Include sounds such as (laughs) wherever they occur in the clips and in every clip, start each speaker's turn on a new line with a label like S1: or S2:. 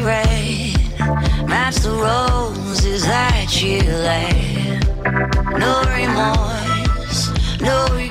S1: Cherry the roses that you. No remorse, no regret.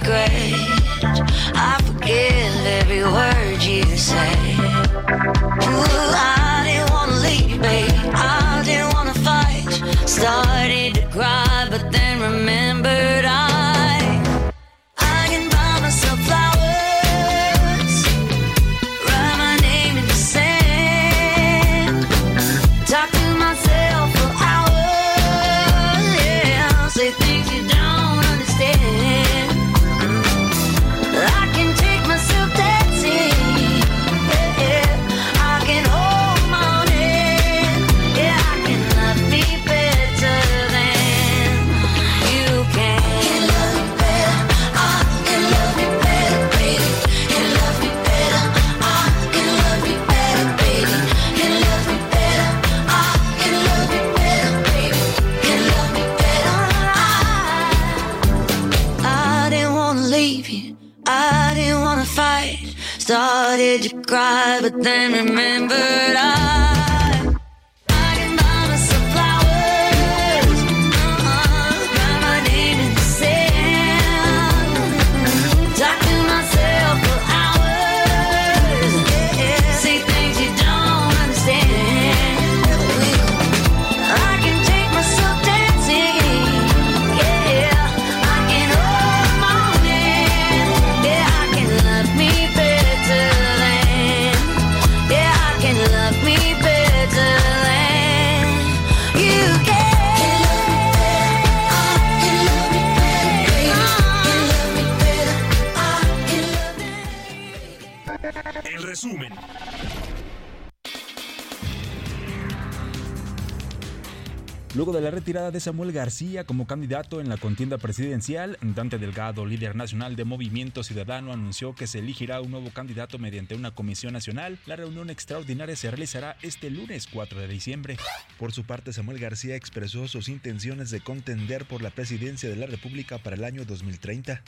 S2: Retirada de Samuel García como candidato en la contienda presidencial, Dante Delgado, líder nacional de Movimiento Ciudadano, anunció que se elegirá un nuevo candidato mediante una comisión nacional. La reunión extraordinaria se realizará este lunes 4 de diciembre. Por su parte, Samuel García expresó sus intenciones de contender por la presidencia de la República para el año 2030.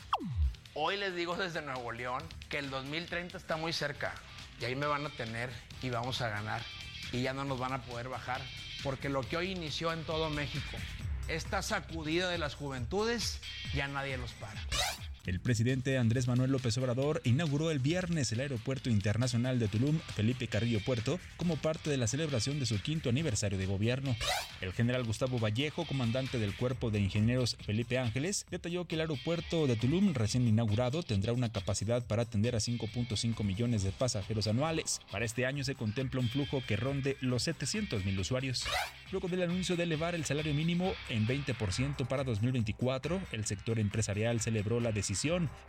S3: Hoy les digo desde Nuevo León que el 2030 está muy cerca y ahí me van a tener y vamos a ganar y ya no nos van a poder bajar porque lo que hoy inició en todo México, esta sacudida de las juventudes, ya nadie los para.
S2: El presidente Andrés Manuel López Obrador inauguró el viernes el Aeropuerto Internacional de Tulum Felipe Carrillo Puerto como parte de la celebración de su quinto aniversario de gobierno. El general Gustavo Vallejo, comandante del Cuerpo de Ingenieros Felipe Ángeles, detalló que el aeropuerto de Tulum recién inaugurado tendrá una capacidad para atender a 5.5 millones de pasajeros anuales. Para este año se contempla un flujo que ronde los 700 mil usuarios. Luego del anuncio de elevar el salario mínimo en 20% para 2024, el sector empresarial celebró la decisión,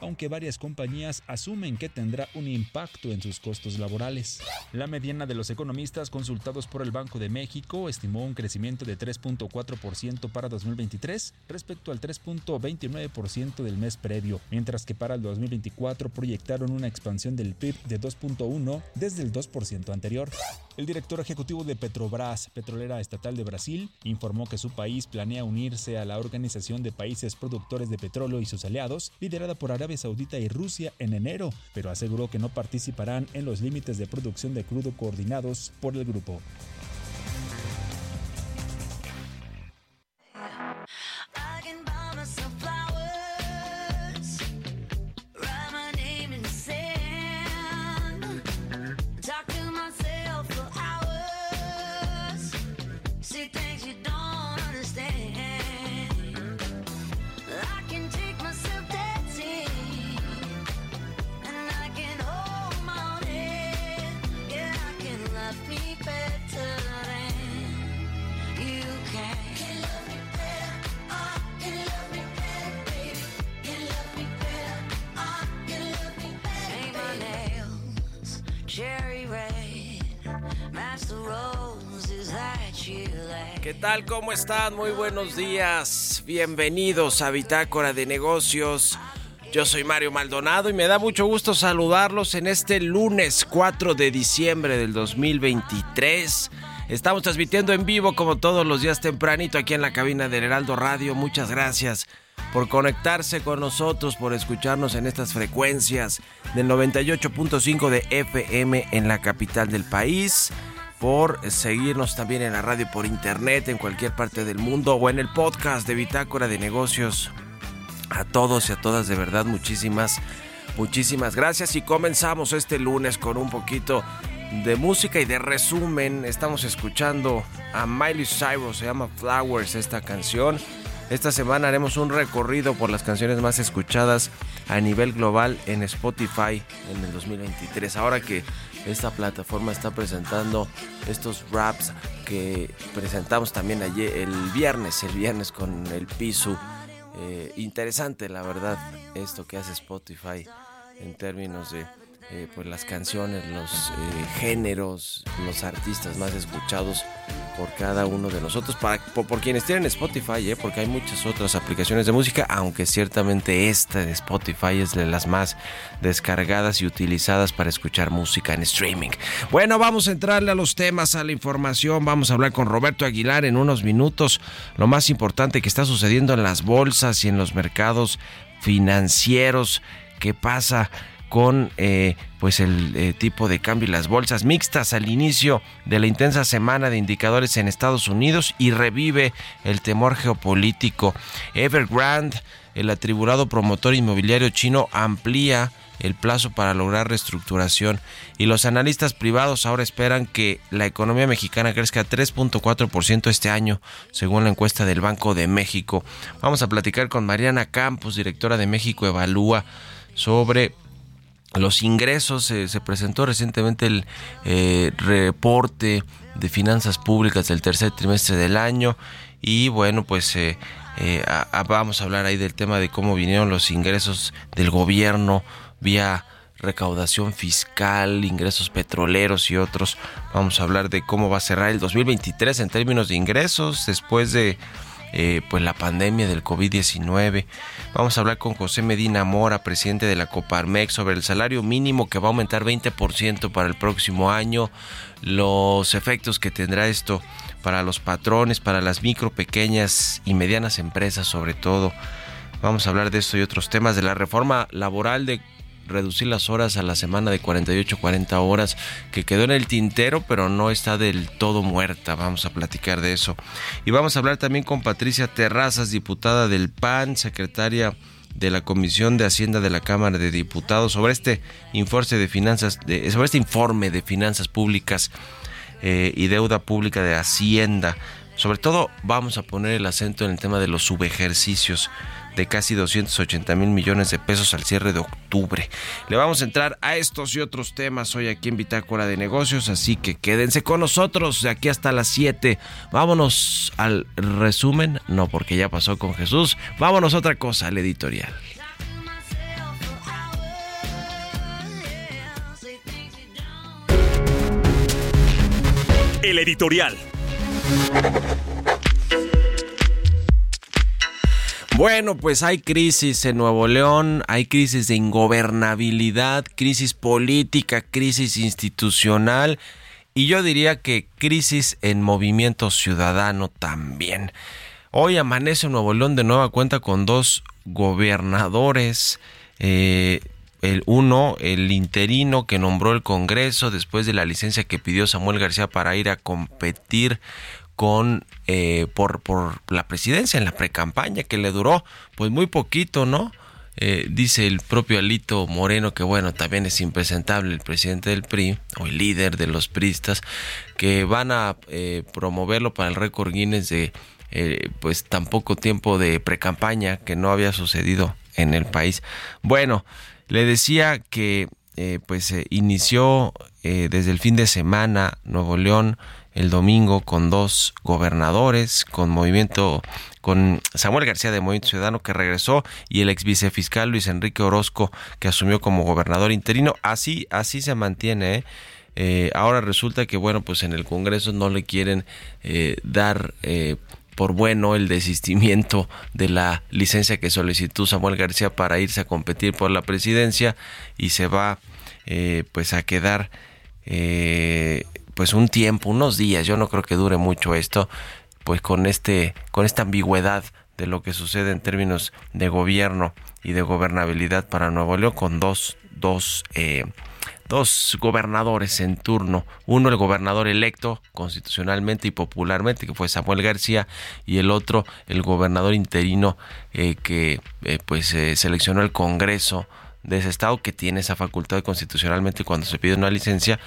S2: aunque varias compañías asumen que tendrá un impacto en sus costos laborales. La mediana de los economistas consultados por el Banco de México estimó un crecimiento de 3.4% para 2023 respecto al 3.29% del mes previo, mientras que para el 2024 proyectaron una expansión del PIB de 2.1 desde el 2% anterior. El director ejecutivo de Petrobras, petrolera estatal de Brasil, informó que su país planea unirse a la Organización de Países Productores de Petróleo y sus aliados, liderada por Arabia Saudita y Rusia en enero, pero aseguró que no participarán en los límites de producción de crudo coordinados por el grupo.
S4: ¿Qué tal? ¿Cómo están? Muy buenos días. Bienvenidos a Bitácora de Negocios. Yo soy Mario Maldonado y me da mucho gusto saludarlos en este lunes 4 de diciembre del 2023. Estamos transmitiendo en vivo como todos los días tempranito aquí en la cabina del Heraldo Radio. Muchas gracias por conectarse con nosotros, por escucharnos en estas frecuencias del 98.5 de FM en la capital del país por seguirnos también en la radio por internet en cualquier parte del mundo o en el podcast de Bitácora de Negocios. A todos y a todas de verdad muchísimas, muchísimas gracias y comenzamos este lunes con un poquito de música y de resumen. Estamos escuchando a Miley Cyrus, se llama Flowers esta canción. Esta semana haremos un recorrido por las canciones más escuchadas a nivel global en Spotify en el 2023. Ahora que esta plataforma está presentando estos raps que presentamos también ayer, el viernes, el viernes con el piso. Eh, interesante, la verdad, esto que hace Spotify en términos de eh, pues las canciones, los eh, géneros, los artistas más escuchados por cada uno de nosotros, para, por, por quienes tienen Spotify, eh, porque hay muchas otras aplicaciones de música, aunque ciertamente esta de Spotify es de las más descargadas y utilizadas para escuchar música en streaming. Bueno, vamos a entrarle a los temas, a la información, vamos a hablar con Roberto Aguilar en unos minutos, lo más importante que está sucediendo en las bolsas y en los mercados financieros, qué pasa con eh, pues el eh, tipo de cambio y las bolsas mixtas al inicio de la intensa semana de indicadores en Estados Unidos y revive el temor geopolítico. Evergrande, el atribulado promotor inmobiliario chino, amplía el plazo para lograr reestructuración y los analistas privados ahora esperan que la economía mexicana crezca 3.4% este año, según la encuesta del Banco de México. Vamos a platicar con Mariana Campos, directora de México Evalúa, sobre los ingresos. Eh, se presentó recientemente el eh, reporte de finanzas públicas del tercer trimestre del año y bueno pues eh, a, vamos a hablar ahí del tema de cómo vinieron los ingresos del gobierno vía recaudación fiscal, ingresos petroleros y otros. Vamos a hablar de cómo va a cerrar el 2023 en términos de ingresos después de eh, pues la pandemia del COVID-19. Vamos a hablar con José Medina Mora, presidente de la Coparmex, sobre el salario mínimo que va a aumentar 20% para el próximo año, los efectos que tendrá esto para los patrones, para las micro, pequeñas y medianas empresas sobre todo. Vamos a hablar de esto y otros temas de la reforma laboral de reducir las horas a la semana de 48-40 horas que quedó en el tintero pero no está del todo muerta. Vamos a platicar de eso. Y vamos a hablar también con Patricia Terrazas, diputada del PAN, secretaria de la Comisión de Hacienda de la Cámara de Diputados sobre este informe de finanzas, sobre este informe de finanzas públicas eh, y deuda pública de Hacienda. Sobre todo vamos a poner el acento en el tema de los subejercicios de casi 280 mil millones de pesos al cierre de octubre. Le vamos a entrar a estos y otros temas hoy aquí en Bitácora de Negocios, así que quédense con nosotros de aquí hasta las 7. Vámonos al resumen, no porque ya pasó con Jesús, vámonos a otra cosa, al editorial.
S5: El editorial.
S4: Bueno, pues hay crisis en Nuevo León, hay crisis de ingobernabilidad, crisis política, crisis institucional y yo diría que crisis en movimiento ciudadano también. Hoy amanece Nuevo León de nueva cuenta con dos gobernadores. Eh, el uno, el interino que nombró el Congreso después de la licencia que pidió Samuel García para ir a competir con eh, por, por la presidencia en la precampaña que le duró pues muy poquito, ¿no? Eh, dice el propio Alito Moreno que bueno, también es impresentable el presidente del PRI o el líder de los pristas que van a eh, promoverlo para el récord Guinness de pues tan poco tiempo de precampaña que no había sucedido en el país. Bueno, le decía que pues inició desde el fin de semana Nuevo León el domingo con dos gobernadores, con movimiento, con Samuel García de Movimiento Ciudadano que regresó y el ex vicefiscal Luis Enrique Orozco que asumió como gobernador interino. Así, así se mantiene. ¿eh? Eh, ahora resulta que bueno, pues en el Congreso no le quieren eh, dar por bueno el desistimiento de la licencia que solicitó Samuel García para irse a competir por la presidencia y se va pues a quedar pues un tiempo, unos días, yo no creo que dure mucho esto, pues con este, con esta ambigüedad de lo que sucede en términos de gobierno y de gobernabilidad para Nuevo León con dos, dos, eh, dos gobernadores en turno, uno el gobernador electo constitucionalmente y popularmente que fue Samuel García y el otro el gobernador interino eh, que eh, pues seleccionó el Congreso de ese estado que tiene esa facultad constitucionalmente cuando se pide una licencia.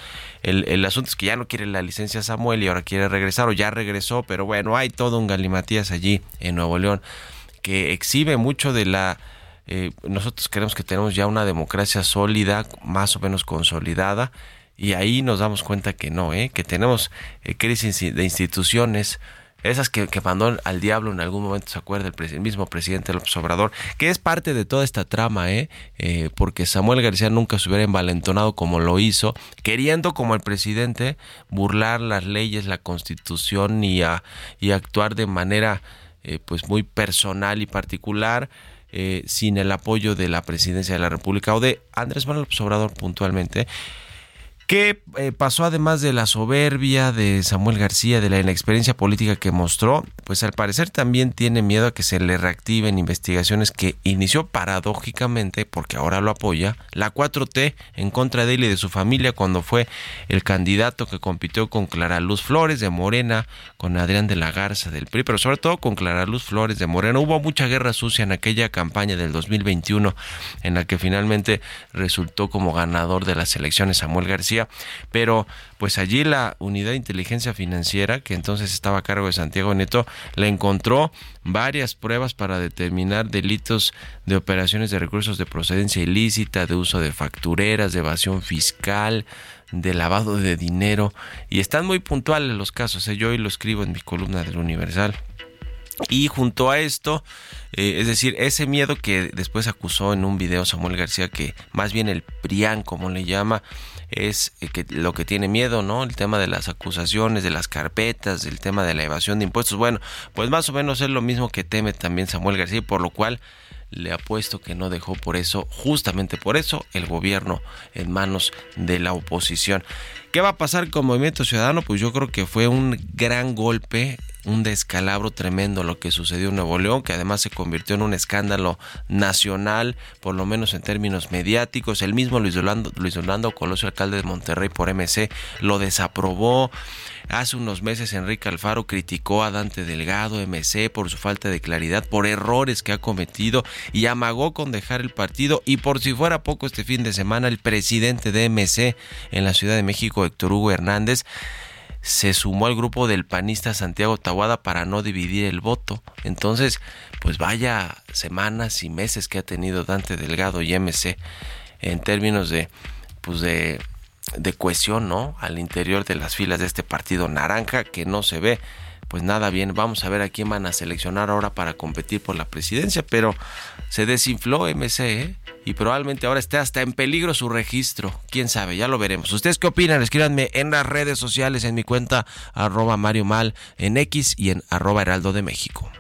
S4: El, el, asunto es que ya no quiere la licencia Samuel y ahora quiere regresar o ya regresó, pero bueno, hay todo un galimatías allí en Nuevo León que exhibe mucho de la... Eh, nosotros creemos que tenemos ya una democracia sólida, más o menos consolidada, y ahí nos damos cuenta que no, ¿eh? que tenemos eh, crisis de instituciones, esas que, mandó al diablo en algún momento, se acuerda el, mismo presidente López Obrador, que es parte de toda esta trama, ¿eh? ¿eh? porque Samuel García nunca se hubiera envalentonado como lo hizo, queriendo como el presidente burlar las leyes, la constitución y, a, y actuar de manera eh, pues muy personal y particular. Eh, sin el apoyo de la presidencia de la República o de Andrés Manuel López Obrador puntualmente. ¿Qué eh, pasó además de la soberbia de Samuel García, de la inexperiencia política que mostró? Pues al parecer también tiene miedo a que se le reactiven investigaciones que inició paradójicamente, porque ahora lo apoya, la 4T en contra de él y de su familia cuando fue el candidato que compitió con Clara Luz Flores de Morena, con Adrián de la Garza del PRI, pero sobre todo con Clara Luz Flores de Morena. Hubo mucha guerra sucia en aquella campaña del 2021 en la que finalmente resultó como ganador de las elecciones Samuel García pero pues allí la unidad de inteligencia financiera, que entonces estaba a cargo de Santiago Neto, le encontró varias pruebas para determinar delitos de operaciones de recursos de procedencia ilícita, de uso de factureras, de evasión fiscal, de lavado de dinero, y están muy puntuales los casos, ¿eh? yo hoy lo escribo en mi columna del Universal. Y junto a esto, eh, es decir, ese miedo que después acusó en un video Samuel García, que más bien el PRIAN, como le llama, es eh, que lo que tiene miedo, ¿no? El tema de las acusaciones, de las carpetas, el tema de la evasión de impuestos. Bueno, pues más o menos es lo mismo que teme también Samuel García, por lo cual le apuesto que no dejó por eso, justamente por eso, el gobierno en manos de la oposición. ¿Qué va a pasar con Movimiento Ciudadano? Pues yo creo que fue un gran golpe, un descalabro tremendo lo que sucedió en Nuevo León, que además se convirtió en un escándalo nacional, por lo menos en términos mediáticos. El mismo Luis Orlando, Luis Colosio, alcalde de Monterrey por MC, lo desaprobó. Hace unos meses Enrique Alfaro criticó a Dante Delgado, MC, por su falta de claridad, por errores que ha cometido y amagó con dejar el partido. Y por si fuera poco este fin de semana, el presidente de MC en la Ciudad de México, Héctor Hugo Hernández, se sumó al grupo del panista Santiago Tahuada para no dividir el voto. Entonces, pues vaya semanas y meses que ha tenido Dante Delgado y MC en términos de pues de, de cohesión, ¿no? Al interior de las filas de este partido naranja que no se ve pues nada bien. Vamos a ver a quién van a seleccionar ahora para competir por la presidencia, pero se desinfló MC ¿eh? y probablemente ahora esté hasta en peligro su registro. Quién sabe, ya lo veremos. ¿Ustedes qué opinan? Escríbanme en las redes sociales, en mi cuenta arroba Mario Mal, en X y en arroba Heraldo de México.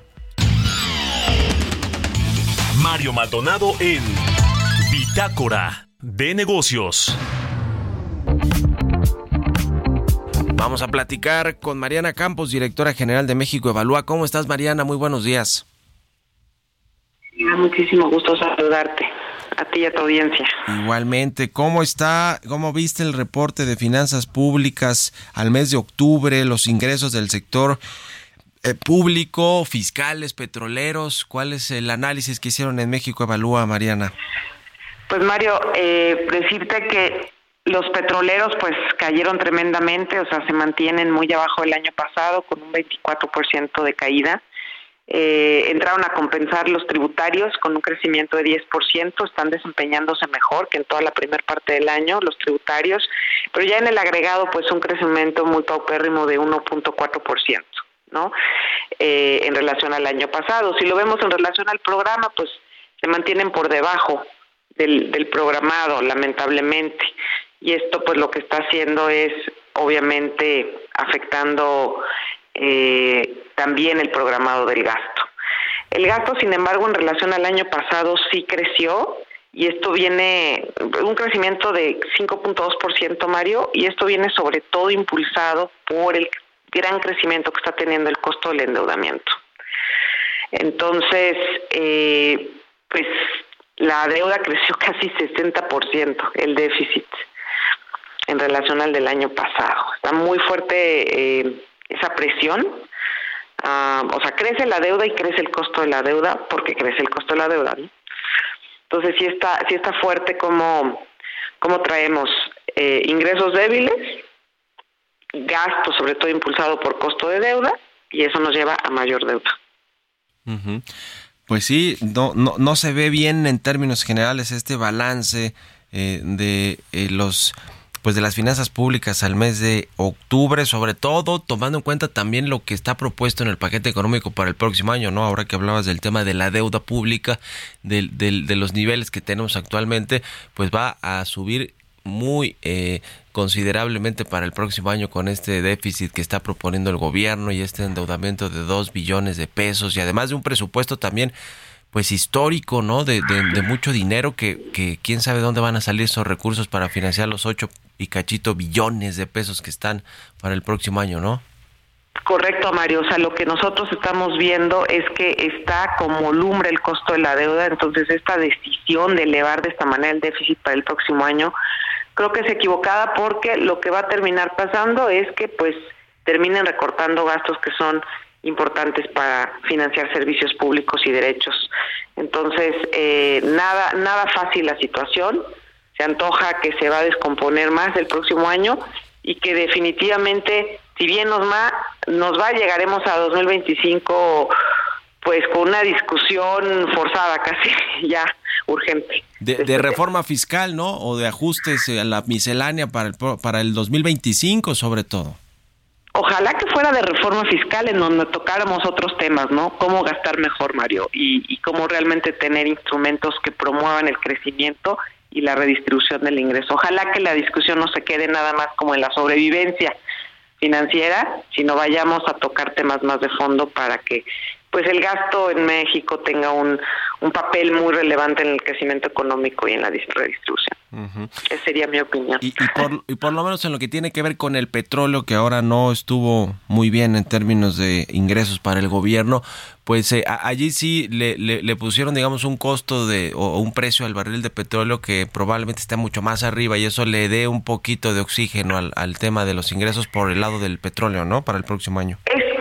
S5: Mario Maldonado en Bitácora de Negocios.
S4: Vamos a platicar con Mariana Campos, directora general de México Evalúa. ¿Cómo estás, Mariana? Muy buenos días.
S6: Me da muchísimo gusto saludarte, a ti y a tu audiencia.
S4: Igualmente, ¿cómo está, cómo viste el reporte de finanzas públicas al mes de octubre, los ingresos del sector eh, público, fiscales, petroleros? ¿Cuál es el análisis que hicieron en México Evalúa, Mariana?
S6: Pues Mario, eh, decirte que los petroleros pues cayeron tremendamente, o sea, se mantienen muy abajo del año pasado con un 24% de caída. Eh, entraron a compensar los tributarios con un crecimiento de 10%, están desempeñándose mejor que en toda la primera parte del año los tributarios, pero ya en el agregado pues un crecimiento muy paupérrimo de 1.4%, ¿no? Eh, en relación al año pasado. Si lo vemos en relación al programa, pues se mantienen por debajo del, del programado, lamentablemente y esto pues lo que está haciendo es obviamente afectando eh, también el programado del gasto. El gasto, sin embargo, en relación al año pasado sí creció y esto viene un crecimiento de 5.2%, Mario, y esto viene sobre todo impulsado por el gran crecimiento que está teniendo el costo del endeudamiento. Entonces, eh, pues la deuda creció (laughs) casi 60%, el déficit en relación al del año pasado. Está muy fuerte eh, esa presión. Ah, o sea, crece la deuda y crece el costo de la deuda porque crece el costo de la deuda. Entonces, sí está, sí está fuerte como, como traemos eh, ingresos débiles, gasto sobre todo impulsado por costo de deuda y eso nos lleva a mayor deuda.
S4: Pues sí, no, no, no se ve bien en términos generales este balance eh, de los pues de las finanzas públicas al mes de octubre, sobre todo tomando en cuenta también lo que está propuesto en el paquete económico para el próximo año, ¿no? Ahora que hablabas del tema de la deuda pública, del, del, de los niveles que tenemos actualmente, pues va a subir muy eh, considerablemente para el próximo año con este déficit que está proponiendo el gobierno y este endeudamiento de dos billones de pesos y además de un presupuesto también pues histórico, ¿no? De, de, mucho dinero que, que quién sabe dónde van a salir esos recursos para financiar los ocho y cachito billones de pesos que están para el próximo año, ¿no?
S6: Correcto, Mario. O sea, lo que nosotros estamos viendo es que está como lumbre el costo de la deuda, entonces esta decisión de elevar de esta manera el déficit para el próximo año, creo que es equivocada porque lo que va a terminar pasando es que pues terminen recortando gastos que son importantes para financiar servicios públicos y derechos. Entonces, eh, nada, nada fácil la situación. Se antoja que se va a descomponer más el próximo año y que definitivamente, si bien nos va, nos va, llegaremos a 2025 pues con una discusión forzada casi (laughs) ya urgente.
S4: De, de, reforma fiscal, ¿no? O de ajustes a la miscelánea para el, para el 2025 sobre todo.
S6: Ojalá que fuera de reforma fiscal en donde tocáramos otros temas, ¿no? Cómo gastar mejor, Mario, y, y cómo realmente tener instrumentos que promuevan el crecimiento y la redistribución del ingreso. Ojalá que la discusión no se quede nada más como en la sobrevivencia financiera, sino vayamos a tocar temas más de fondo para que pues el gasto en México tenga un, un papel muy relevante en el crecimiento económico y en la redistribución. Uh-huh. Esa sería mi opinión.
S4: Y, y, por, y por lo menos en lo que tiene que ver con el petróleo, que ahora no estuvo muy bien en términos de ingresos para el gobierno, pues eh, allí sí le, le, le, pusieron, digamos, un costo de o un precio al barril de petróleo que probablemente está mucho más arriba y eso le dé un poquito de oxígeno al, al tema de los ingresos por el lado del petróleo, ¿no? Para el próximo año.
S6: Es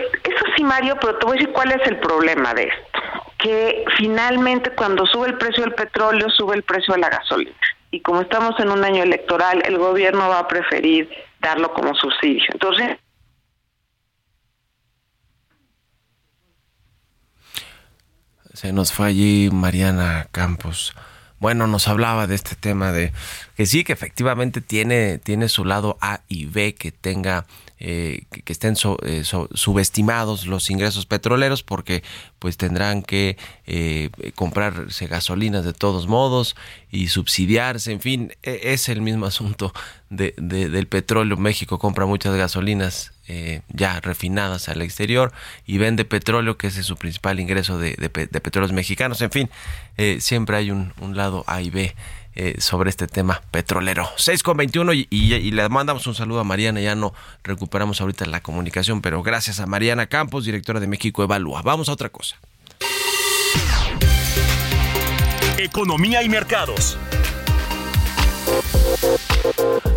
S6: Mario, pero te voy a decir cuál es el problema de esto. Que finalmente cuando sube el precio del petróleo, sube el precio de la gasolina y como estamos en un año electoral, el gobierno va a preferir darlo como subsidio. Entonces,
S4: se nos fue allí Mariana Campos. Bueno, nos hablaba de este tema de que sí, que efectivamente tiene, tiene su lado A y B que tenga eh, que, estén eh, subestimados los ingresos petroleros porque pues tendrán que eh, comprarse gasolinas de todos modos y subsidiarse, en fin, e- es el mismo asunto de, de- del petróleo. México compra muchas gasolinas eh, ya refinadas al exterior y vende petróleo, que ese es su principal ingreso de, de pe- de petróleos mexicanos. En fin, siempre hay un, un lado A y B eh, sobre este tema petrolero. 6 con 21 y, y- y le mandamos un saludo a Mariana. Ya no recuperamos ahorita la comunicación, pero gracias a Mariana Campos, directora de México Evalúa. Vamos a otra cosa.
S5: Economía y mercados.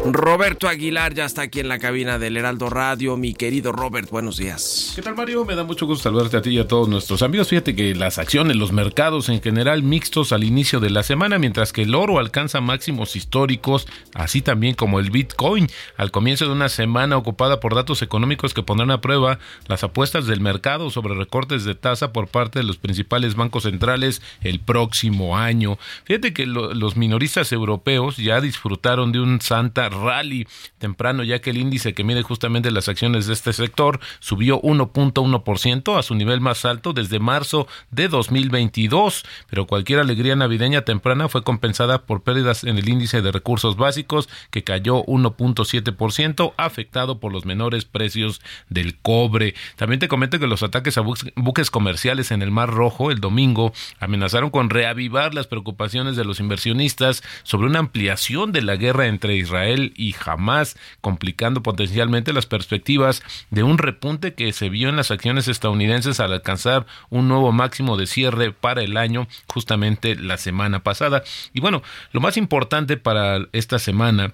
S4: Roberto Aguilar ya está aquí en la cabina del Heraldo Radio. Mi querido Robert, buenos días.
S7: ¿Qué tal Mario? Me da mucho gusto saludarte a ti y a todos nuestros amigos. Fíjate que las acciones, los mercados en general mixtos al inicio de la semana, mientras que el oro alcanza máximos históricos, así también como el Bitcoin, al comienzo de una semana ocupada por datos económicos que pondrán a prueba las apuestas del mercado sobre recortes de tasa por parte de los principales bancos centrales el próximo año. Fíjate que lo- los minoristas europeos ya disfrutaron de un Santa Rally temprano, ya que el índice que mide justamente las acciones de este sector subió 1.1% a su nivel más alto desde marzo de 2022, pero cualquier alegría navideña temprana fue compensada por pérdidas en el índice de recursos básicos que cayó 1.7%, afectado por los menores precios del cobre. También te comento que los ataques a buques comerciales en el Mar Rojo el domingo amenazaron con reavivar las preocupaciones de los inversionistas sobre una ampliación de la guerra entre Israel y Hamas, complicando potencialmente las perspectivas de un repunte que se vio en las acciones estadounidenses al alcanzar un nuevo máximo de cierre para el año justamente la semana pasada. Y bueno, lo más importante para esta semana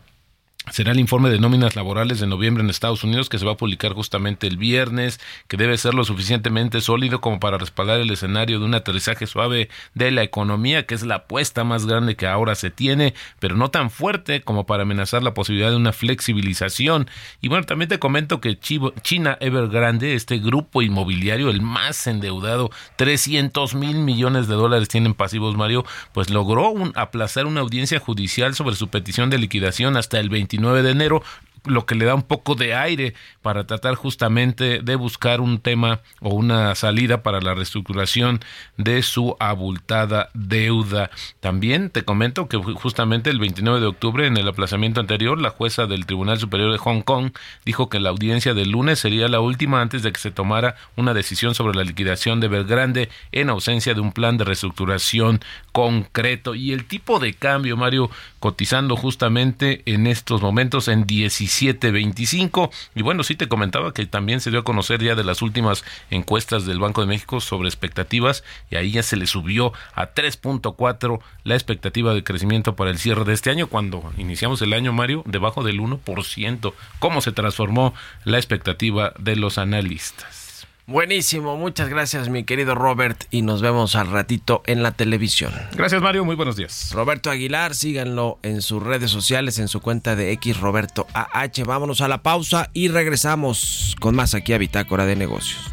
S7: será el informe de nóminas laborales de noviembre en Estados Unidos que se va a publicar justamente el viernes, que debe ser lo suficientemente sólido como para respaldar el escenario de un aterrizaje suave de la economía, que es la apuesta más grande que ahora se tiene, pero no tan fuerte como para amenazar la posibilidad de una flexibilización. Y bueno, también te comento que China Evergrande, este grupo inmobiliario, el más endeudado, 300 mil millones de dólares tienen pasivos, Mario, pues logró un- aplazar una audiencia judicial sobre su petición de liquidación hasta el 29 de enero, lo que le da un poco de aire para tratar justamente de buscar un tema o una salida para la reestructuración de su abultada deuda. También te comento que ju- justamente el 29 de octubre, en el aplazamiento anterior, la jueza del Tribunal Superior de Hong Kong dijo que la audiencia del lunes sería la última antes de que se tomara una decisión sobre la liquidación de Belgrande en ausencia de un plan de reestructuración concreto. Y el tipo de cambio, Mario, cotizando justamente en estos momentos en 17.25. Y bueno, sí te comentaba que también se dio a conocer ya de las últimas encuestas del Banco de México sobre expectativas y ahí ya se le subió a 3.4 la expectativa de crecimiento para el cierre de este año cuando iniciamos el año, Mario, debajo del 1%. ¿Cómo se transformó la expectativa de los analistas?
S4: Buenísimo, muchas gracias mi querido Robert y nos vemos al ratito en la televisión.
S7: Gracias Mario, muy buenos días.
S4: Roberto Aguilar, síganlo en sus redes sociales, en su cuenta de X Roberto AH. Vámonos a la pausa y regresamos con más aquí a Bitácora de Negocios.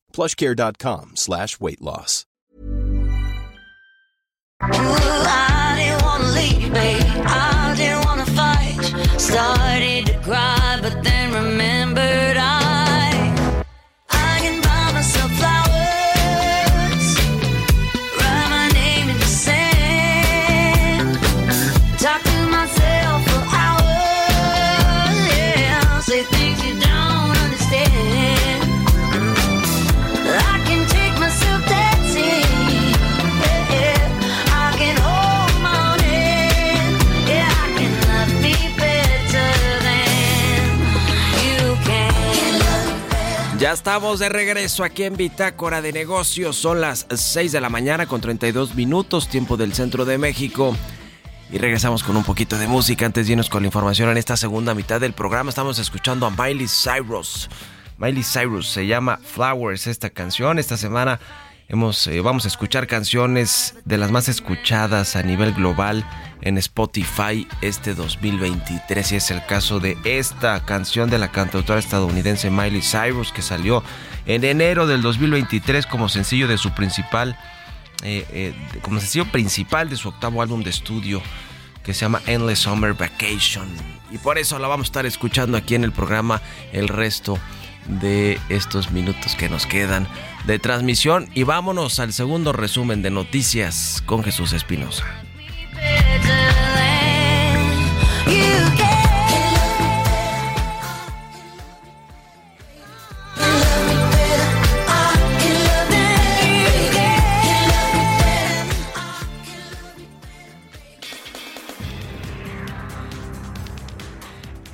S8: plushcare.com slash weight loss.
S1: I didn't wanna leave, babe. I didn't wanna fight. Started
S4: Estamos de regreso aquí en Bitácora de Negocios. Son las 6 de la mañana con 32 minutos, tiempo del centro de México. Y regresamos con un poquito de música antes de irnos con la información en esta segunda mitad del programa. Estamos escuchando a Miley Cyrus. Miley Cyrus se llama Flowers esta canción. Esta semana hemos, eh, vamos a escuchar canciones de las más escuchadas a nivel global en Spotify este 2023 y es el caso de esta canción de la cantautora estadounidense Miley Cyrus que salió en enero del 2023 como sencillo de su principal eh, eh, como sencillo principal de su octavo álbum de estudio que se llama Endless Summer Vacation. Y por eso la vamos a estar escuchando aquí en el programa el resto de estos minutos que nos quedan de transmisión. Y vámonos al segundo resumen de noticias con Jesús Espinosa.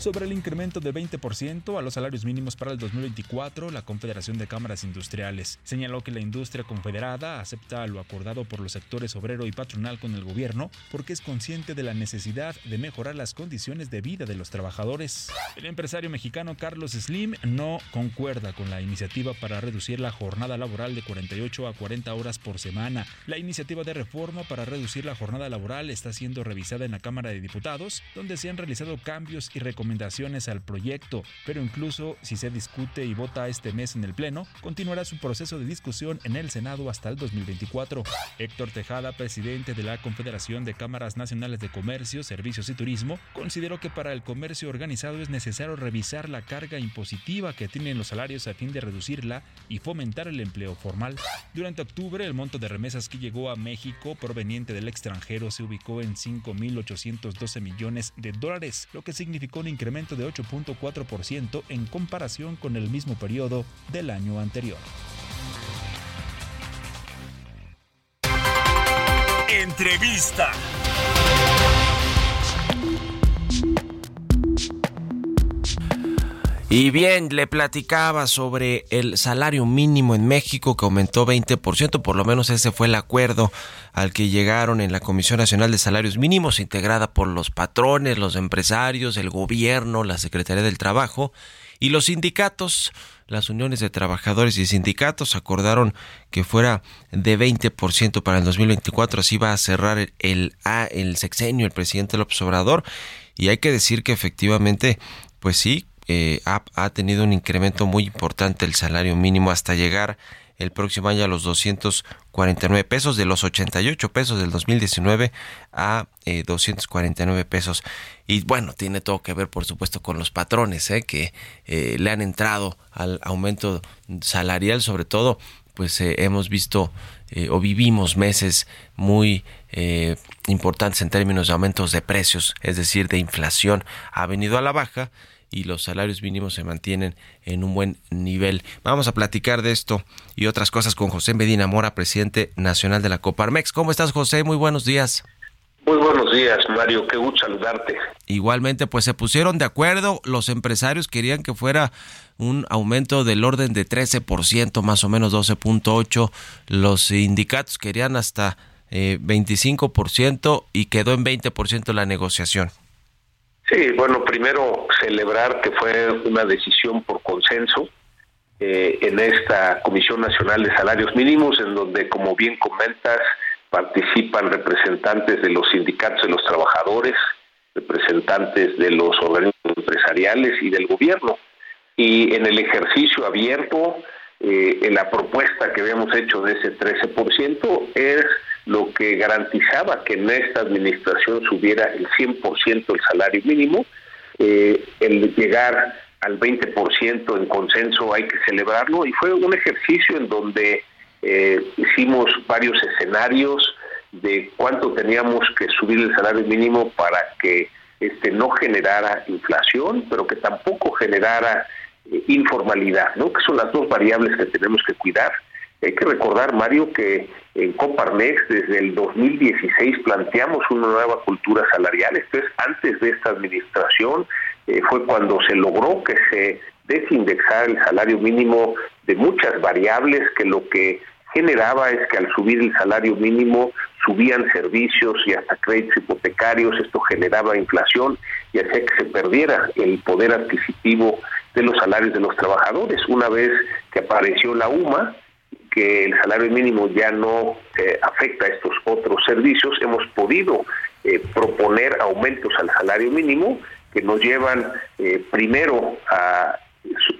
S2: Sobre el incremento del 20% a los salarios mínimos para el 2024, la Confederación de Cámaras Industriales señaló que la industria confederada acepta lo acordado por los sectores obrero y patronal con el gobierno porque es consciente de la necesidad de mejorar las condiciones de vida de los trabajadores. El empresario mexicano Carlos Slim no concuerda con la iniciativa para reducir la jornada laboral de 48 a 40 horas por semana. La iniciativa de reforma para reducir la jornada laboral está siendo revisada en la Cámara de Diputados, donde se han realizado cambios y recomendaciones recomendaciones al proyecto, pero incluso si se discute y vota este mes en el Pleno, continuará su proceso de discusión en el Senado hasta el 2024. Héctor Tejada, presidente de la Confederación de Cámaras Nacionales de Comercio, Servicios y Turismo, consideró que para el comercio organizado es necesario revisar la carga impositiva que tienen los salarios a fin de reducirla y fomentar el empleo formal. Durante octubre, el monto de remesas que llegó a México proveniente del extranjero se ubicó en 5.812 millones de dólares, lo que significó un incremento de 8.4% en comparación con el mismo periodo del año anterior.
S5: Entrevista.
S4: Y bien, le platicaba sobre el salario mínimo en México que aumentó 20%, por lo menos ese fue el acuerdo al que llegaron en la Comisión Nacional de Salarios Mínimos, integrada por los patrones, los empresarios, el gobierno, la Secretaría del Trabajo y los sindicatos. Las uniones de trabajadores y sindicatos acordaron que fuera de 20% para el 2024, así va a cerrar el, el, el sexenio el presidente López Obrador. Y hay que decir que efectivamente, pues sí, eh, ha, ha, tenido un incremento muy importante el salario mínimo hasta llegar el próximo año a los 249 pesos, de los 88 pesos del 2019 a eh, 249 pesos. Y bueno, tiene todo que ver, por supuesto, con los patrones eh, que eh, le han entrado al aumento salarial, sobre todo, pues hemos visto o vivimos meses muy importantes en términos de aumentos de precios, es decir, de inflación, ha venido a la baja y los salarios mínimos se mantienen en un buen nivel. Vamos a platicar de esto y otras cosas con José Medina Mora, presidente nacional de la Coparmex. ¿Cómo estás, José? Muy buenos días.
S9: Muy buenos días, Mario. Qué gusto saludarte.
S4: Igualmente, pues se pusieron de acuerdo. Los empresarios querían que fuera un aumento del orden de 13%, más o menos 12.8%. Los sindicatos querían hasta eh, 25% y quedó en 20% la negociación.
S9: Sí, bueno, primero celebrar que fue una decisión por consenso eh, en esta Comisión Nacional de Salarios Mínimos, en donde, como bien comentas, participan representantes de los sindicatos de los trabajadores, representantes de los organismos empresariales y del gobierno. Y en el ejercicio abierto, eh, la propuesta que habíamos hecho de ese 13% es lo que garantizaba que en esta administración subiera el 100% el salario mínimo. Eh, el llegar al 20% en consenso hay que celebrarlo y fue un ejercicio en donde eh, hicimos varios escenarios de cuánto teníamos que subir el salario mínimo para que este no generara inflación, pero que tampoco generara eh, informalidad, ¿no? Que son las dos variables que tenemos que cuidar. Hay que recordar, Mario, que en Coparmex desde el 2016 planteamos una nueva cultura salarial. Esto es antes de esta administración, eh, fue cuando se logró que se desindexara el salario mínimo de muchas variables que lo que generaba es que al subir el salario mínimo subían servicios y hasta créditos hipotecarios, esto generaba inflación y hacía que se perdiera el poder adquisitivo de los salarios de los trabajadores. Una vez que apareció la UMA, que el salario mínimo ya no eh, afecta a estos otros servicios, hemos podido eh, proponer aumentos al salario mínimo que nos llevan eh, primero a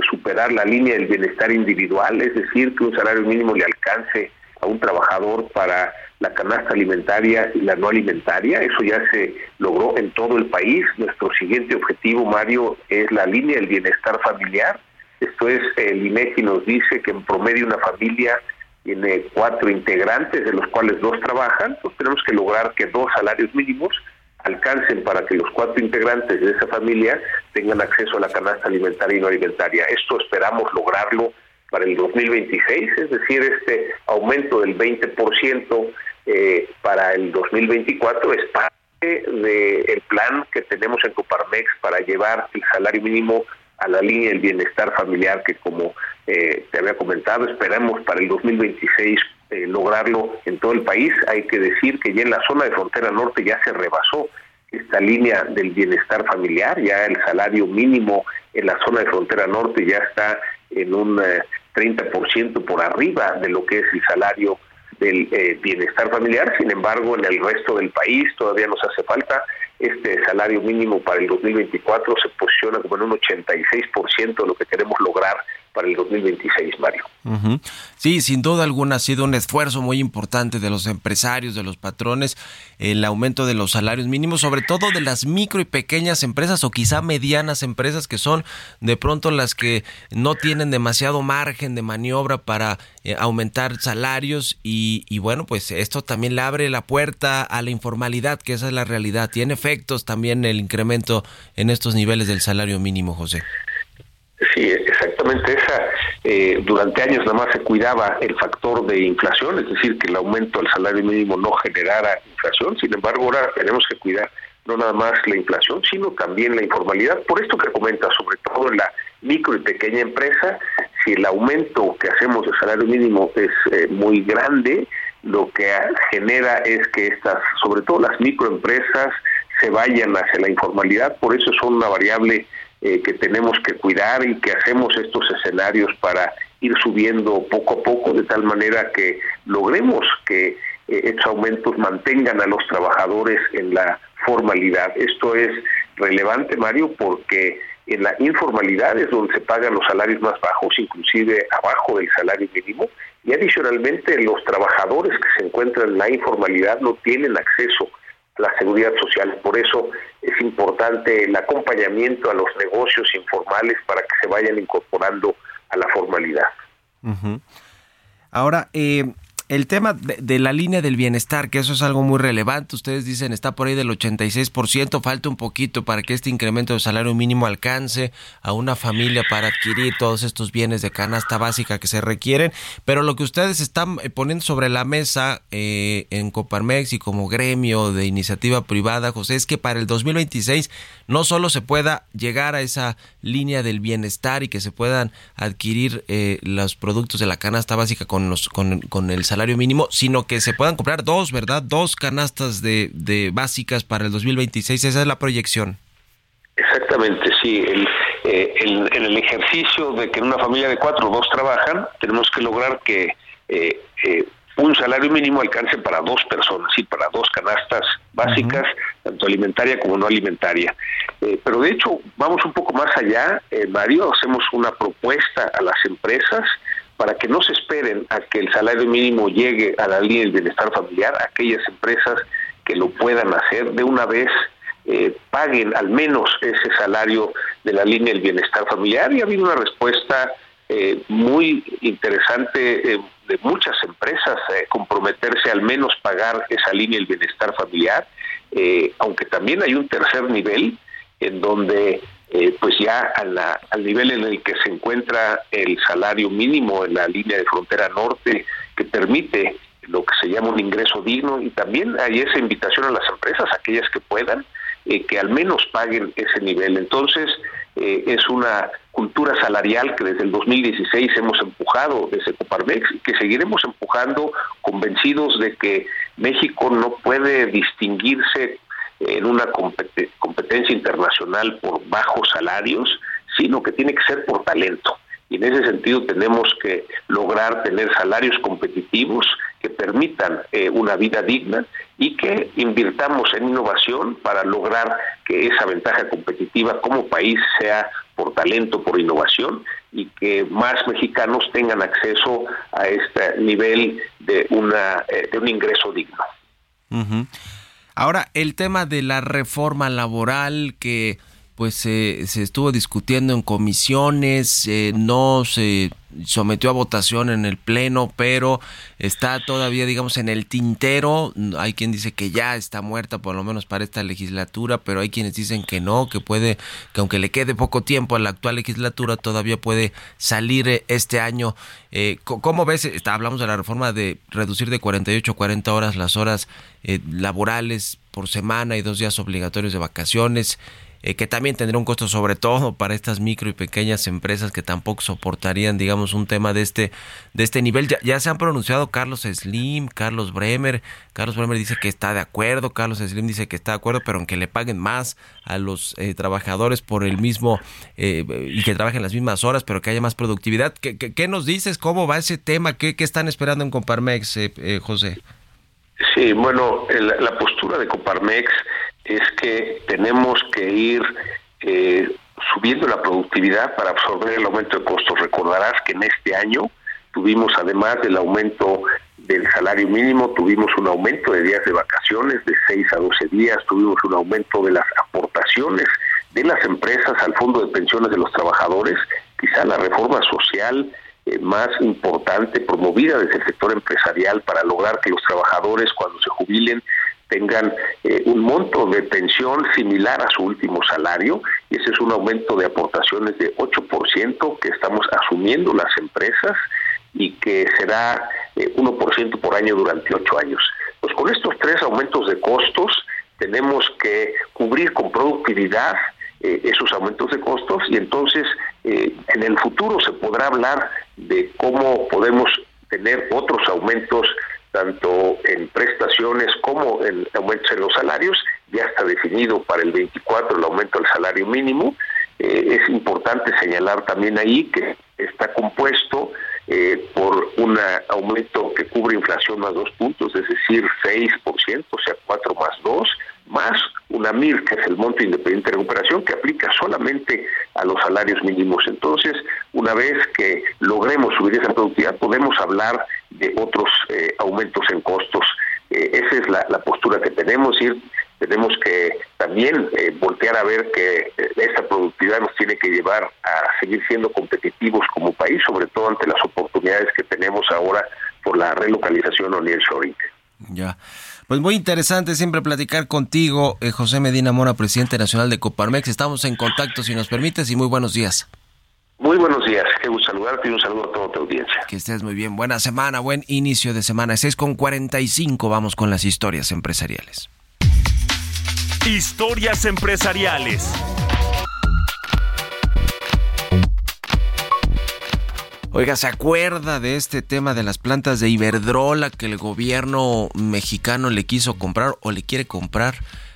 S9: superar la línea del bienestar individual, es decir, que un salario mínimo le alcance a un trabajador para la canasta alimentaria y la no alimentaria. Eso ya se logró en todo el país. Nuestro siguiente objetivo, Mario, es la línea del bienestar familiar. Esto es, el INEGI nos dice que en promedio una familia tiene cuatro integrantes, de los cuales dos trabajan, pues tenemos que lograr que dos salarios mínimos alcancen para que los cuatro integrantes de esa familia tengan acceso a la canasta alimentaria y no alimentaria. Esto esperamos lograrlo para el 2026, es decir, este aumento del 20% eh, para el 2024 es parte del plan que tenemos en Coparmex para llevar el salario mínimo a la línea del bienestar familiar que como eh, te había comentado esperamos para el 2026 eh, lograrlo en todo el país. Hay que decir que ya en la zona de frontera norte ya se rebasó esta línea del bienestar familiar, ya el salario mínimo en la zona de frontera norte ya está en un 30% eh, por arriba de lo que es el salario del eh, bienestar familiar. Sin embargo, en el resto del país todavía nos hace falta. Este salario mínimo para el 2024 se posiciona como en un 86% de lo que queremos lograr para el 2026, Mario.
S4: Sí, sin duda alguna ha sido un esfuerzo muy importante de los empresarios, de los patrones, el aumento de los salarios mínimos, sobre todo de las micro y pequeñas empresas o quizá medianas empresas que son de pronto las que no tienen demasiado margen de maniobra para eh, aumentar salarios y, y bueno, pues esto también le abre la puerta a la informalidad, que esa es la realidad. Tiene efectos también el incremento en estos niveles del salario mínimo, José.
S9: Sí, exactamente esa. Eh, durante años nada más se cuidaba el factor de inflación, es decir, que el aumento del salario mínimo no generara inflación. Sin embargo, ahora tenemos que cuidar no nada más la inflación, sino también la informalidad. Por esto que comenta, sobre todo en la micro y pequeña empresa, si el aumento que hacemos del salario mínimo es eh, muy grande, lo que genera es que estas, sobre todo las microempresas, se vayan hacia la informalidad. Por eso son una variable eh, que tenemos que cuidar y que hacemos estos escenarios para ir subiendo poco a poco de tal manera que logremos que eh, estos aumentos mantengan a los trabajadores en la formalidad. Esto es relevante, Mario, porque en la informalidad es donde se pagan los salarios más bajos, inclusive abajo del salario mínimo, y adicionalmente los trabajadores que se encuentran en la informalidad no tienen acceso la seguridad social. Por eso es importante el acompañamiento a los negocios informales para que se vayan incorporando a la formalidad.
S4: Ahora, eh, el tema de, la línea del bienestar, que eso es algo muy relevante, ustedes dicen está por ahí del 86%, falta un poquito para que este incremento de salario mínimo alcance a una familia para adquirir todos estos bienes de canasta básica que se requieren, pero lo que ustedes están eh, poniendo sobre la mesa eh, en Coparmex y como gremio de iniciativa privada, José, es que para el 2026 no solo se pueda llegar a esa línea del bienestar y que se puedan adquirir eh, los productos de la canasta básica con, los, con, con, el salario mínimo, sino que se puedan comprar dos, ¿verdad? Dos canastas de, de básicas para el 2026. Esa es la proyección.
S9: Exactamente, sí. El, eh, el, en el ejercicio de que en una familia de cuatro dos trabajan, tenemos que lograr que eh, eh, un salario mínimo alcance para dos personas, sí, para dos canastas básicas, tanto alimentaria como no alimentaria. Eh, pero de hecho, vamos un poco más allá, eh, Mario, hacemos una propuesta a las empresas para que no se esperen a que el salario mínimo llegue a la línea del bienestar familiar, aquellas empresas que lo puedan hacer de una vez eh, paguen al menos ese salario de la línea del bienestar familiar. Y ha habido una respuesta eh, muy interesante eh, de muchas empresas eh, comprometerse al menos pagar esa línea del bienestar familiar, eh, aunque también hay un tercer nivel en donde eh, pues ya a la, al nivel en el que se encuentra el salario mínimo en la línea de frontera norte que permite lo que se llama un ingreso digno y también hay esa invitación a las empresas, aquellas que puedan, eh, que al menos paguen ese nivel. Entonces, eh, es una cultura salarial que desde el 2016 hemos empujado desde Coparmex y que seguiremos empujando convencidos de que México no puede distinguirse en una competencia internacional por bajos salarios, sino que tiene que ser por talento. Y en ese sentido tenemos que lograr tener salarios competitivos que permitan eh, una vida digna y que invirtamos en innovación para lograr que esa ventaja competitiva como país sea por talento, por innovación y que más mexicanos tengan acceso a este nivel de, una, eh, de un ingreso digno.
S4: Ahora, el tema de la reforma laboral que pues eh, se estuvo discutiendo en comisiones, eh, no se sometió a votación en el pleno, pero está todavía, digamos, en el tintero. Hay quien dice que ya está muerta, por lo menos para esta legislatura, pero hay quienes dicen que no, que puede, que aunque le quede poco tiempo a la actual legislatura, todavía puede salir este año. Eh, ¿Cómo ves? Está, hablamos de la reforma de reducir de 48 a 40 horas las horas eh, laborales por semana y dos días obligatorios de vacaciones eh, que también tendrá un costo sobre todo para estas micro y pequeñas empresas que tampoco soportarían, digamos, un tema de este de este nivel. Ya, se han pronunciado Carlos Slim, Carlos Bremer. Carlos Bremer dice que está de acuerdo, Carlos Slim dice que está de acuerdo, pero aunque le paguen más a los eh, trabajadores por el mismo eh, y que trabajen las mismas horas, pero que haya más productividad. ¿Qué, qué, nos dices? ¿Cómo va ese tema? ¿Qué, qué están esperando en Coparmex, eh, José?
S9: Sí, bueno, el, la postura de Coparmex es que tenemos que ir eh, subiendo la productividad para absorber el aumento de costos. Recordarás que en este año tuvimos, además del aumento del salario mínimo, tuvimos un aumento de días de vacaciones de 6 a 12 días, tuvimos un aumento de las aportaciones de las empresas al fondo de pensiones de los trabajadores, quizá la reforma social eh, más importante promovida desde el sector empresarial para lograr que los trabajadores cuando se jubilen tengan eh, un monto de pensión similar a su último salario, y ese es un aumento de aportaciones de 8% que estamos asumiendo las empresas y que será eh, 1% por año durante ocho años. Pues con estos tres aumentos de costos tenemos que cubrir con productividad eh, esos aumentos de costos y entonces eh, en el futuro se podrá hablar de cómo podemos tener otros aumentos tanto en prestaciones como en aumentos en los salarios, ya está definido para el 24 el aumento del salario mínimo. Eh, es importante señalar también ahí que está compuesto eh, por un aumento que cubre inflación más dos puntos, es decir, 6%, o sea, 4 más 2, más una MIR, que es el monto independiente de recuperación, que aplica solamente a los salarios mínimos. Entonces, una vez que logremos subir esa productividad, podemos hablar de otros eh, aumentos en costos. Eh, esa es la, postura que tenemos, ir tenemos que también eh, voltear a ver que esta productividad nos tiene que llevar a seguir siendo competitivos como país, sobre todo ante las oportunidades que tenemos ahora por la relocalización o nearshoring.
S4: Ya. Pues muy interesante siempre platicar contigo, eh, José Medina Mora, presidente nacional de Coparmex. Estamos en contacto, si nos permites, y muy buenos días.
S9: Muy buenos días, qué gusto saludarte y un saludo a toda tu audiencia.
S4: Que estés muy bien. Buena semana, buen inicio de semana. 6 con 45, vamos con las historias empresariales.
S5: Historias empresariales.
S4: Oiga, ¿se acuerda de este tema de las plantas de Iberdrola que el gobierno mexicano le quiso comprar o le quiere comprar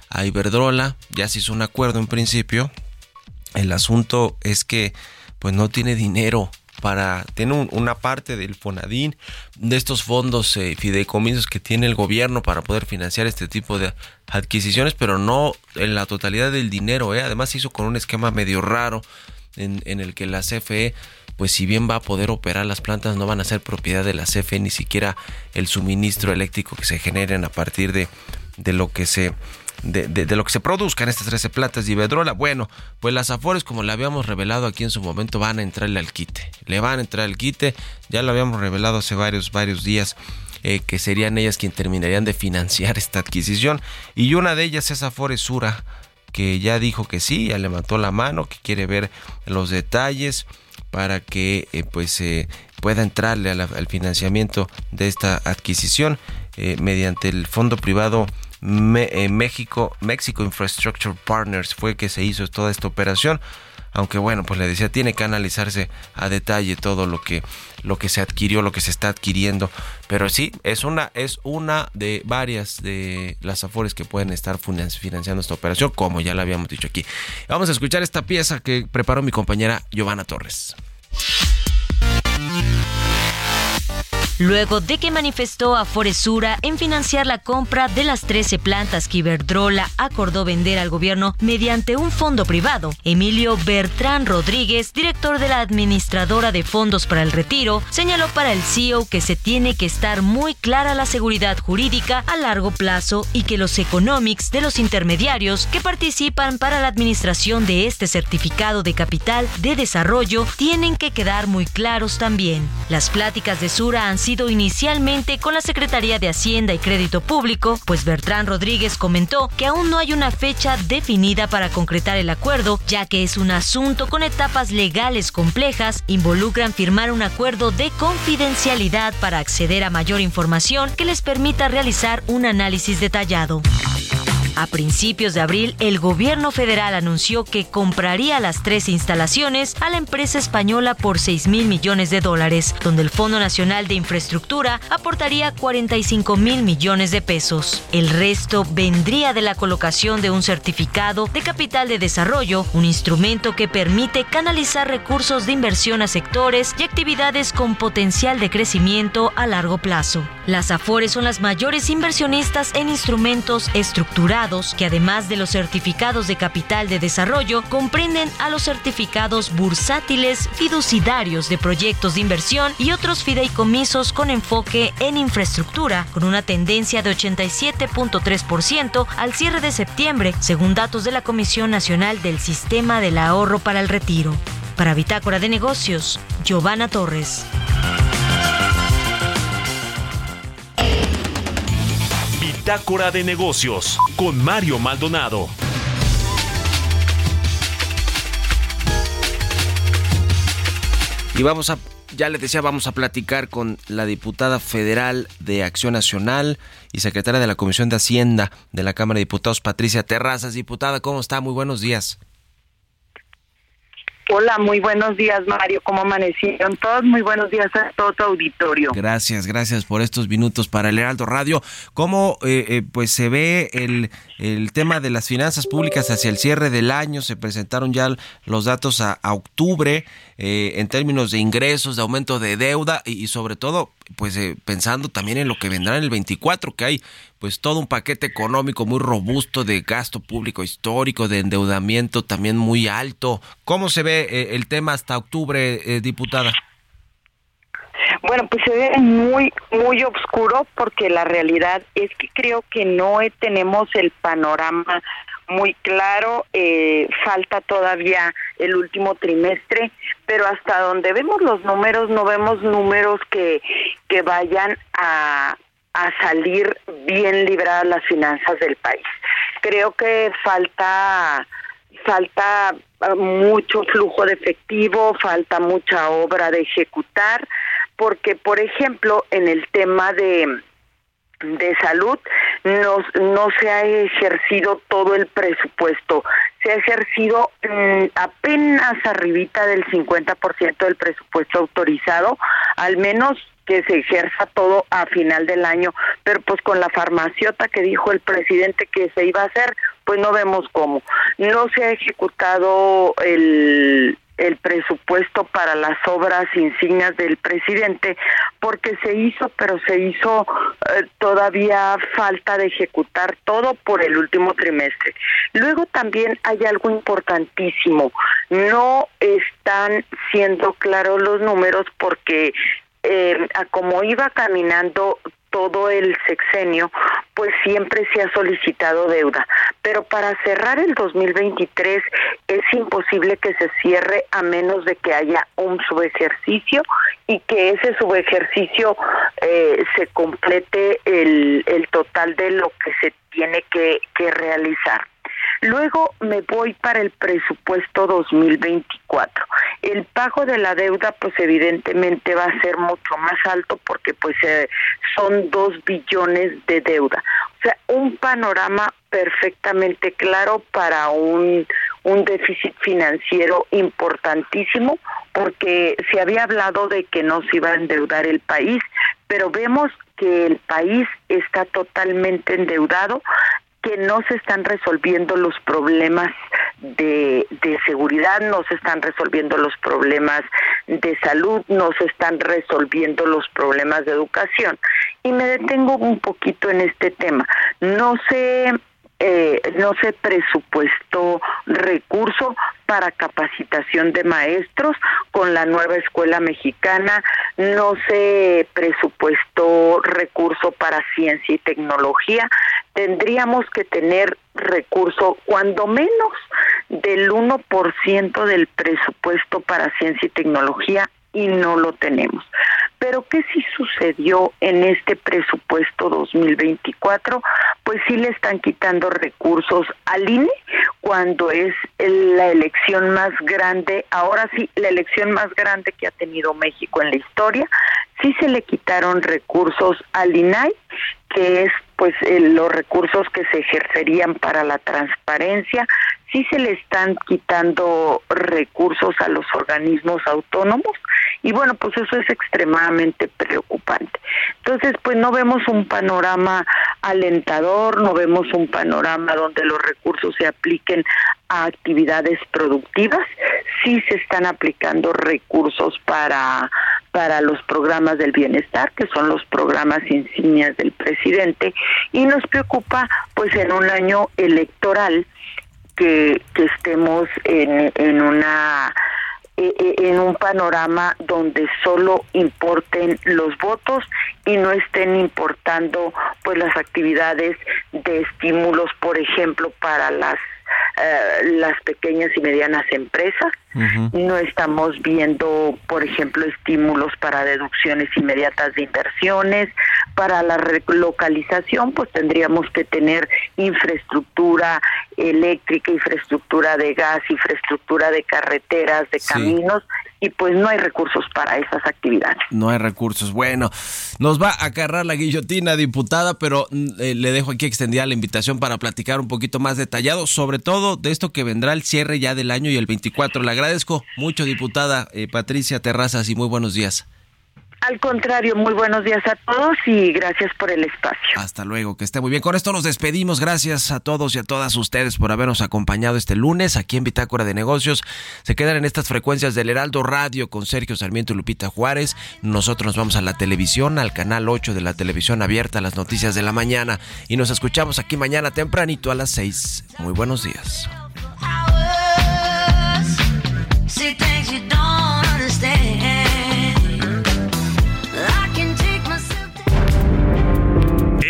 S4: a Iberdrola? Ya se hizo un acuerdo en principio. El asunto es que pues no tiene dinero para tiene un- una parte del Fonadín de estos fondos eh, fideicomisos que tiene el gobierno para poder financiar este tipo de adquisiciones, pero no en la totalidad del dinero. ¿eh? Además se hizo con un esquema medio raro en, en el que la CFE pues si bien va a poder operar las plantas, no van a ser propiedad de la CFE, ni siquiera el suministro eléctrico que se generen a partir de, de lo que se de, de- lo que se produzca en estas 13 plantas de Iberdrola. Bueno, pues las Afores, como le habíamos revelado aquí en su momento, van a entrarle al quite. Le van a entrar al quite, ya lo habíamos revelado hace varios, varios días. eh, que serían ellas quien terminarían de financiar (laughs) esta adquisición y una de ellas es Afores Sura que ya dijo que sí, ya levantó la mano, que quiere ver los detalles para que eh, pues eh, pueda entrarle al financiamiento de esta adquisición eh, mediante el fondo privado eh, México México Infrastructure Partners fue que se hizo toda esta operación aunque bueno pues le decía tiene que analizarse a detalle todo lo que lo que se adquirió lo que se está adquiriendo. Pero sí es una es una de varias de las afores que pueden estar finan- financiando esta operación como ya lo habíamos dicho aquí. Vamos a escuchar esta pieza que preparó mi compañera Giovanna Torres
S10: Luego de que manifestó a Foresura en financiar la compra de las 13 plantas que Iberdrola acordó vender al gobierno mediante un fondo privado, Emilio Bertrán Rodríguez, director de la administradora de fondos para el retiro, señaló para el CEO que se tiene que estar muy clara la seguridad jurídica a largo plazo y que los economics de los intermediarios que participan para la administración de este certificado de capital de desarrollo tienen que quedar muy claros también. Las pláticas de Sura han sido inicialmente con la Secretaría de Hacienda y Crédito Público, pues Bertrán Rodríguez comentó que aún no hay una fecha definida para concretar el acuerdo, ya que es un asunto con etapas legales complejas, involucran firmar un acuerdo de confidencialidad para acceder a mayor información que les permita realizar un análisis detallado. A principios de abril, el gobierno federal anunció que compraría las tres instalaciones a la empresa española por 6 mil millones de dólares, donde el Fondo Nacional de Infraestructura aportaría 45 mil millones de pesos. El resto vendría de la colocación de un certificado de capital de desarrollo, un instrumento que permite canalizar recursos de inversión a sectores y actividades con potencial de crecimiento a largo plazo. Las AFORES son las mayores inversionistas en instrumentos que además de los certificados de capital de desarrollo comprenden a los certificados bursátiles fiduciarios de proyectos de inversión y otros fideicomisos con enfoque en infraestructura, con una tendencia de 87.3% al cierre de septiembre, según datos de la Comisión Nacional del Sistema del Ahorro para el Retiro. Para Bitácora de Negocios, Giovanna Torres.
S5: Bitácora de negocios con Mario Maldonado.
S4: Y vamos a, ya les decía, vamos a platicar con la diputada federal de Acción Nacional y secretaria de la Comisión de Hacienda de la Cámara de Diputados, Patricia Terrazas. Diputada, ¿cómo está? Muy buenos días.
S11: Hola, muy buenos días, Mario. ¿Cómo amanecieron todos? Muy buenos días a todo tu auditorio.
S4: Gracias, gracias por estos minutos para el Heraldo Radio. ¿Cómo eh, eh, pues se ve el, el tema de las finanzas públicas hacia el cierre del año? Se presentaron ya los datos a, octubre eh, en términos de ingresos, de aumento de deuda y, y sobre todo pues eh, pensando también en lo que vendrá en el 24, que hay pues todo un paquete económico muy robusto de gasto público histórico, de endeudamiento también muy alto. ¿Cómo se ve eh, el tema hasta octubre, eh, diputada?
S11: Bueno, pues se ve muy, muy oscuro porque la realidad es que creo que no eh, tenemos el panorama muy claro, eh, falta todavía el último trimestre, pero hasta donde vemos los números, no vemos números que, que vayan a, a salir bien libradas las finanzas del país. Creo que falta falta eh, mucho flujo de efectivo, falta mucha obra de ejecutar, porque por ejemplo en el tema de de salud no, no se ha ejercido todo el presupuesto, se ha ejercido mm, apenas arribita del 50% del presupuesto autorizado, al menos que se ejerza todo a final del año, pero pues con la farmaciota que dijo el presidente que se iba a hacer, pues no vemos cómo. No se ha ejecutado el, el presupuesto para las obras insignias del presidente porque se hizo, pero se hizo eh, todavía falta de ejecutar todo por el último trimestre. Luego también hay algo importantísimo, no están siendo claros los números porque eh, como iba caminando todo el sexenio, pues siempre se ha solicitado deuda. Pero para cerrar el 2023 es imposible que se cierre a menos de que haya un subejercicio y que ese subejercicio eh, se complete el, el total de lo que se tiene que, que realizar. Luego me voy para el presupuesto 2024. El pago de la deuda, pues evidentemente va a ser mucho más alto porque pues eh, son dos billones de deuda. O sea, un panorama perfectamente claro para un, un déficit financiero importantísimo porque se había hablado de que no se iba a endeudar el país, pero vemos que el país está totalmente endeudado que no se están resolviendo los problemas de, de, seguridad, no se están resolviendo los problemas de salud, no se están resolviendo los problemas de educación. Y me detengo un poquito en este tema. No se eh, no se presupuestó recurso para capacitación de maestros con la nueva escuela mexicana, no se presupuestó recurso para ciencia y tecnología, tendríamos que tener recurso cuando menos del 1% del presupuesto para ciencia y tecnología y no lo tenemos. Pero ¿qué sí sucedió en este presupuesto 2024? Pues sí le están quitando recursos al INE cuando es la elección más grande, ahora sí, la elección más grande que ha tenido México en la historia. Sí se le quitaron recursos al INAI, que es pues los recursos que se ejercerían para la transparencia, sí se le están quitando recursos a los organismos autónomos y bueno, pues eso es extremadamente preocupante. Entonces, pues no vemos un panorama alentador, no vemos un panorama donde los recursos se apliquen a actividades productivas, sí se están aplicando recursos para para los programas del bienestar, que son los programas insignias del presidente, y nos preocupa pues en un año electoral que, que estemos en, en una e, e, en un panorama donde solo importen los votos y no estén importando pues las actividades de estímulos por ejemplo para las eh, las pequeñas y medianas empresas. No estamos viendo, por ejemplo, estímulos para deducciones inmediatas de inversiones. Para la relocalización, pues tendríamos que tener infraestructura eléctrica, infraestructura de gas, infraestructura de carreteras, de caminos y pues no hay recursos para esas actividades.
S4: No hay recursos. Bueno, nos va a agarrar la guillotina, diputada, pero mm, eh, le dejo aquí extendida la invitación para platicar un poquito más detallado, sobre todo de esto que vendrá el cierre ya del año y el 24. Le agradezco mucho, diputada eh, Patricia Terrazas, y muy buenos días.
S11: Al contrario, muy buenos días a todos y gracias por el espacio.
S4: Hasta luego, que esté muy bien. Con esto nos despedimos. Gracias a todos y a todas ustedes por habernos acompañado este lunes aquí en Bitácora de Negocios. Se quedan en estas frecuencias del Heraldo Radio con Sergio Sarmiento y Lupita Juárez. Nosotros nos vamos a la televisión, al canal 8 de la televisión abierta, las noticias de la mañana. Y nos escuchamos aquí mañana tempranito a las 6. Muy buenos días.